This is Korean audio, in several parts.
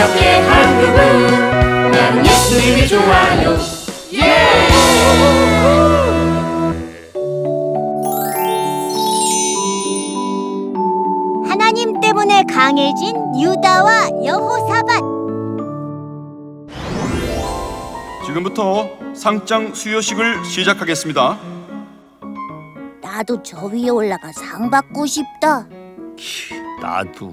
기억의 한국은 나는 예수님이 좋아요 하나님 때문에 강해진 유다와 여호사밧. 지금부터 상장 수여식을 시작하겠습니다. 나도 저 위에 올라가 상 받고 싶다. 나도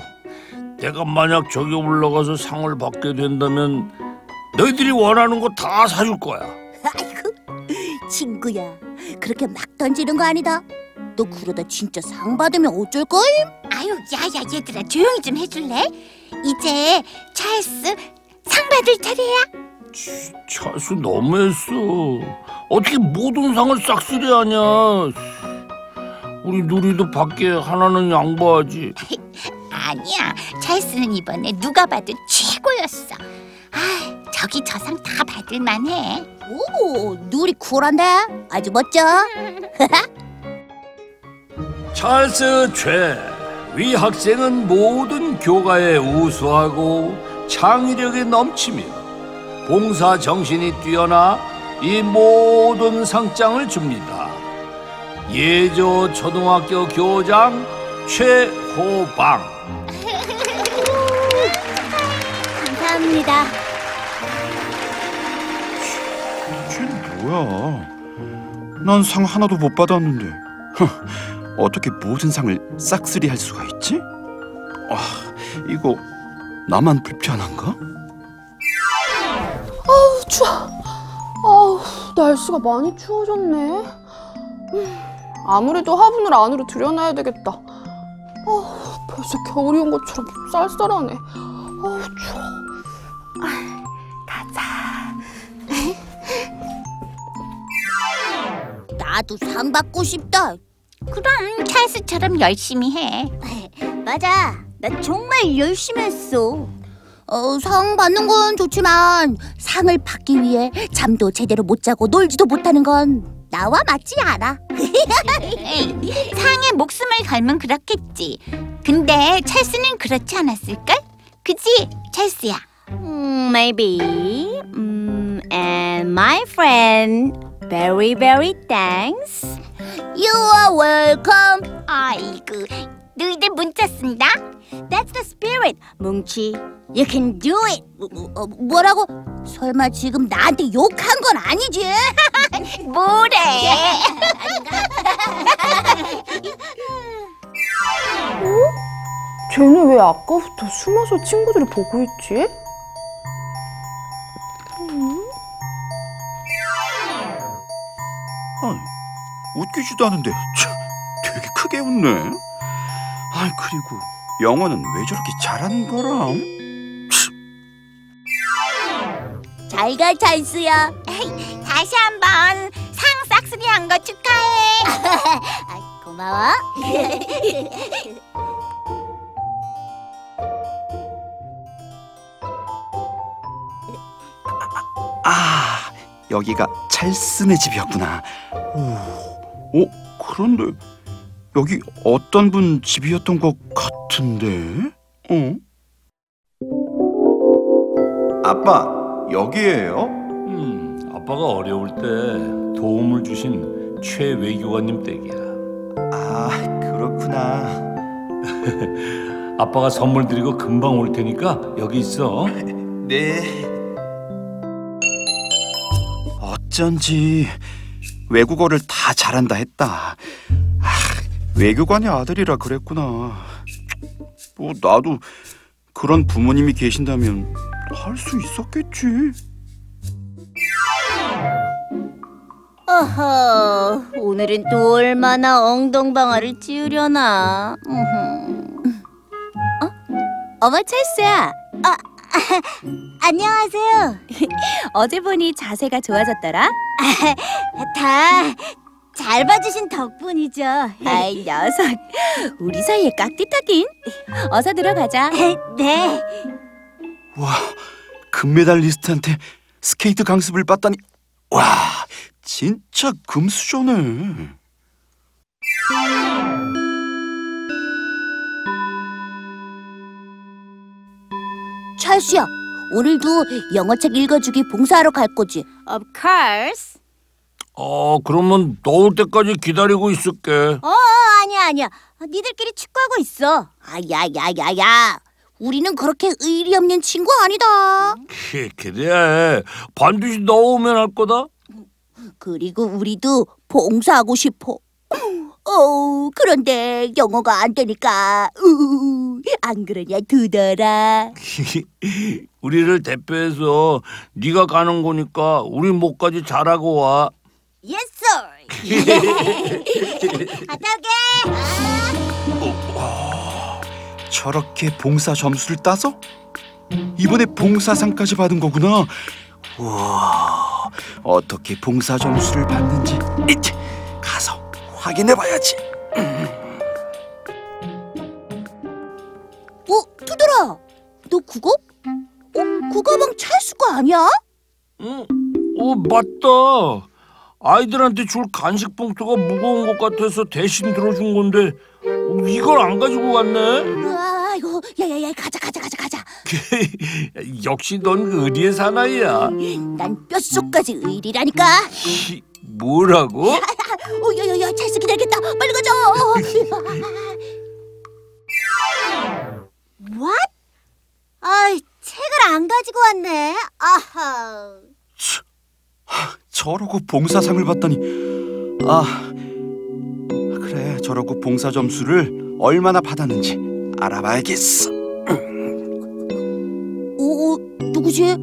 내가 만약 저기 올라가서 상을 받게 된다면 너희들이 원하는 거 다 사줄 거야. 아이고, 친구야. 그렇게 막 던지는 거 아니다. 너 그러다 진짜 상 받으면 어쩔 거임? 아유, 야야 얘들아 조용히 좀 해줄래? 이제 찰스 상 받을 차례야. 찰스 너무했어. 어떻게 모든 상을 싹쓸이하냐. 우리 누리도 밖에 하나는 양보하지. 아니야, 찰스는 이번에 누가 봐도 최고였어. 아, 저기 저상 다 받을 만해. 오, 누리 쿨한데? 아주 멋져. 찰스 최. 위 학생은 모든 교가에 우수하고 창의력이 넘치며 봉사 정신이 뛰어나 이 모든 상장을 줍니다. 예조 초등학교 교장 최호방. 감사합니다. 쟤 뭐야? 난 상 하나도 못 받았는데. 흥, 어떻게 모든 상을 싹쓸이 할 수가 있지? 아, 이거 나만 불편한가? 추워. 아우, 날씨가 많이 추워졌네. 음, 아무래도 화분을 안으로 들여놔야 되겠다. 아, 벌써 겨울이 온 것처럼 쌀쌀하네. 아우, 추워. 나도 상 받고 싶다. 그럼 찰스처럼 열심히 해. 맞아. 나 정말 열심히 했어. 어, 상 받는 건 좋지만 상을 받기 위해 잠도 제대로 못 자고 놀지도 못하는 건 나와 맞지 않아. 상에 목숨을 걸면 그렇겠지. 근데 찰스는 그렇지 않았을걸? 그지, 찰스야? 음, maybe. 음, and my friend, very very thanks. You are welcome. 아이고, 너희들 문자 쓴다? That's the spirit. 뭉치, you can do it. 뭐, 뭐, 어, 뭐라고? 설마 지금 나한테 욕한 건 아니지? 뭐래? 쟤는 왜 아까부터 숨어서 친구들을 보고 있지? 아, 웃기지도 않은데 참, 되게 크게 웃네. 아, 그리고 영어는 왜 저렇게 잘하는 거람? 잘 가, 찬스야. 다시 한번 상 싹쓸이 한 거 축하해. 아, 고마워. 아, 여기가 찰스네 집이었구나. 오, 어, 그런데 여기 어떤 분 집이었던 것 같은데? 어? 아빠, 여기에요? 음, 아빠가 어려울 때 도움을 주신 최 외교관님 댁이야. 아, 그렇구나. 아빠가 선물 드리고 금방 올 테니까 여기 있어. 네. 어쩐지 외국어를 다 잘한다 했다. 아, 외교관의 아들이라 그랬구나. 뭐 나도 그런 부모님이 계신다면 할 수 있었겠지. 어허, 오늘은 또 얼마나 엉덩방아를 찌우려나. 어? 어머 찰스야. 아, 안녕하세요. 어제 보니 자세가 좋아졌더라. 다 잘 봐주신 덕분이죠. 아이 녀석, 우리 사이에 깍듯하긴. 어서 들어가자. 네. 와, 금메달리스트한테 스케이트 강습을 받다니. 와, 진짜 금수저네. 찰수야, 오늘도 영어책 읽어주기 봉사하러 갈 거지? Of course. 어, 그러면 너올 때까지 기다리고 있을게. 어, 아니야, 아니야. 니들끼리 축구하고 있어. 아, 야, 야, 야, 야. 우리는 그렇게 의리 없는 친구 아니다. 키, 그래. 반드시 너 오면 할 거다. 그리고 우리도 봉사하고 싶어. 어, 그런데 영어가 안 되니까. 우, 안 그러냐, 두더라. 우리를 대표해서 네가 가는 거니까 우리 몫까지 잘하고 와. Yes! 갔다 올게. 저렇게 봉사 점수를 따서 이번에 봉사상까지 받은 거구나. 우와, 어떻게 봉사 점수를 받는지 이치, 가서 확인해 봐야지. 어, 두더라. 너 국어? 어, 국어방 찰수가 아니야? 응? 어, 맞다. 아이들한테 줄 간식 봉투가 무거운 것 같아서 대신 들어준 건데 어, 이걸 안 가지고 갔네. 아이고, 야야야, 가자, 가자, 가자, 가자. 역시 넌 의리의 사나이야. 난 뼛속까지 의리라니까. 히, 뭐라고? 어, 야야 야, 찰수 기다리겠다. 빨리 가자. What? 아이, 책을 안 가지고 왔네. 아하. 저러고 봉사상을 받다니. 아, 그래, 저러고 봉사 점수를 얼마나 받았는지 알아봐야겠어. 오, 어, 누구지?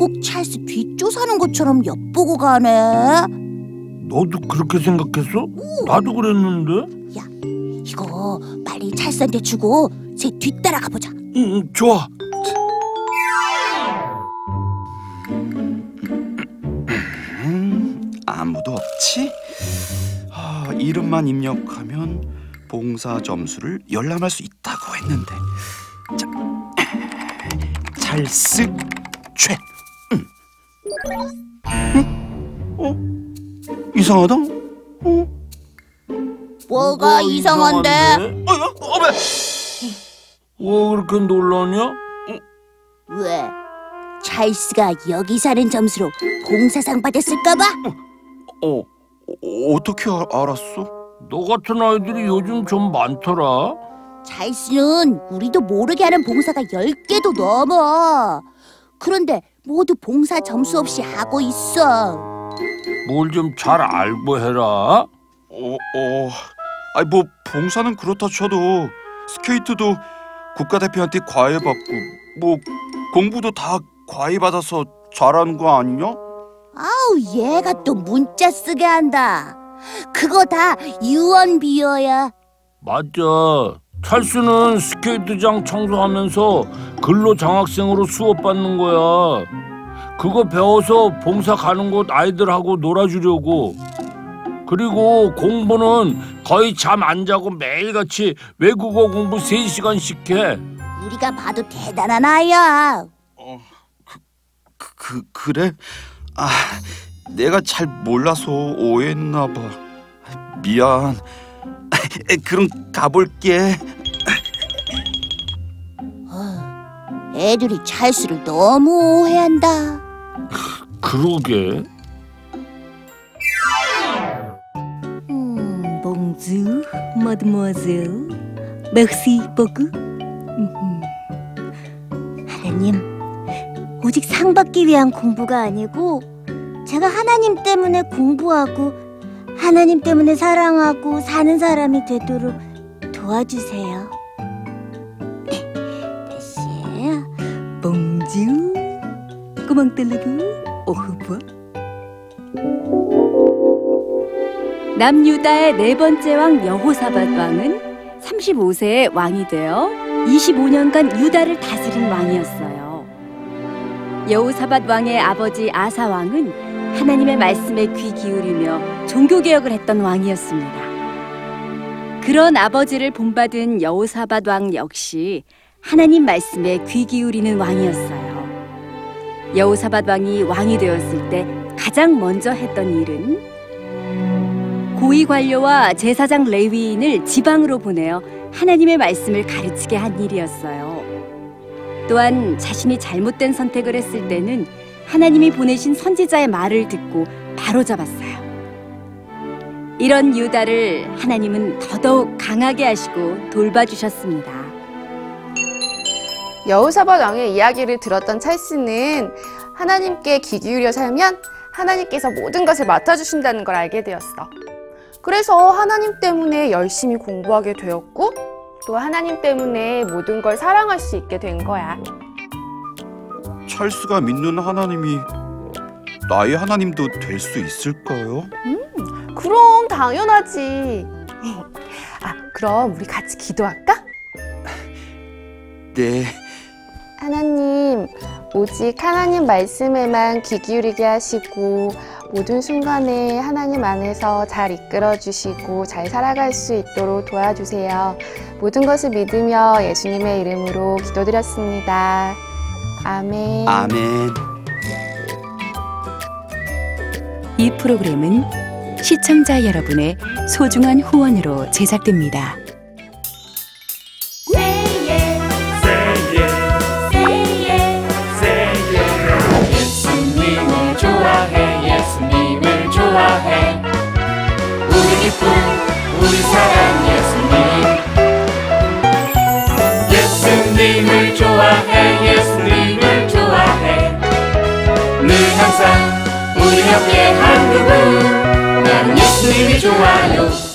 꼭 찰스 뒷조사하는 것처럼 엿보고 가네. 너도 그렇게 생각했어? 나도 그랬는데. 이거 빨리 찰스한테 주고 제 뒤따라가 보자. 응, 좋아. 음, 아무도 없지? 아, 이름만 입력하면 봉사 점수를 열람할 수 있다고 했는데. 자, 찰스 최. 음. 응? 어? 이상하다. 어? 뭐가 이상한데? 어, 어. 왜 그렇게 놀라냐? 왜? 찰스가 여기 사는 점수로 봉사상 받았을까봐? 어, 어, 어떻게 알- 알았어? 너 같은 아이들이 요즘 좀 많더라. 찰스는 우리도 모르게 하는 봉사가 10개도 넘어. 그런데 모두 봉사 점수 없이 하고 있어. 뭘 좀 잘 알고 해라. 어, 어, 아니 뭐 봉사는 그렇다 쳐도 스케이트도 국가대표한테 과외 받고 뭐 공부도 다 과외 받아서 잘하는 거 아니냐? 아우, 얘가 또 문자 쓰게 한다. 그거 다 유언비어야. 맞아. 찰수는 스케이트장 청소하면서 근로 장학생으로 수업 받는 거야. 그거 배워서 봉사 가는 곳 아이들하고 놀아주려고. 그리고 공부는 거의 잠 안 자고 매일같이 외국어 공부 3시간씩 해. 우리가 봐도 대단한 아이야. 그, 그 그래? 아, 내가 잘 몰라서 오해했나 봐. 미안. 그럼 가볼게. 애들이 찰스를 너무 오해한다. 음, 음, Bonjour, mademoiselle. Merci beaucoup. 하나님, 오직 상 받기 위한 공부가 아니고 제가 하나님 때문에 공부하고 하나님 때문에 사랑하고 사는 사람이 되도록 도와주세요. 다시. Comment allez-vous? Au revoir. 남유다의 네 번째 왕 여호사밧 왕은 35세에 왕이 되어 25년간 유다를 다스린 왕이었어요. 여호사밧 왕의 아버지 아사 왕은 하나님의 말씀에 귀 기울이며 종교 개혁을 했던 왕이었습니다. 그런 아버지를 본받은 여호사밧 왕 역시 하나님 말씀에 귀 기울이는 왕이었어요. 여호사밧 왕이 왕이 되었을 때 가장 먼저 했던 일은 고위 관료와 제사장 레위인을 지방으로 보내어 하나님의 말씀을 가르치게 한 일이었어요. 또한 자신이 잘못된 선택을 했을 때는 하나님이 보내신 선지자의 말을 듣고 바로잡았어요. 이런 유다를 하나님은 더더욱 강하게 하시고 돌봐주셨습니다. 여우사밧 왕의 이야기를 들었던 찰스는 하나님께 귀 기울여 살면 하나님께서 모든 것을 맡아주신다는 걸 알게 되었어. 그래서 하나님 때문에 열심히 공부하게 되었고 또 하나님 때문에 모든 걸 사랑할 수 있게 된 거야. 찰스가 믿는 하나님이 나의 하나님도 될 수 있을까요? 그럼 당연하지. 아, 그럼 우리 같이 기도할까? 네. 하나님, 오직 하나님 말씀에만 귀 기울이게 하시고 모든 순간에 하나님 안에서 잘 이끌어 주시고 잘 살아갈 수 있도록 도와주세요. 모든 것을 믿으며 예수님의 이름으로 기도드렸습니다. 아멘. 아멘. 이 프로그램은 시청자 여러분의 소중한 후원으로 제작됩니다. 예수님을 좋아해 예수님을 좋아해 우리 기쁨 우리 사랑 예수님 예수님을 좋아해 나는 예수님이 좋아요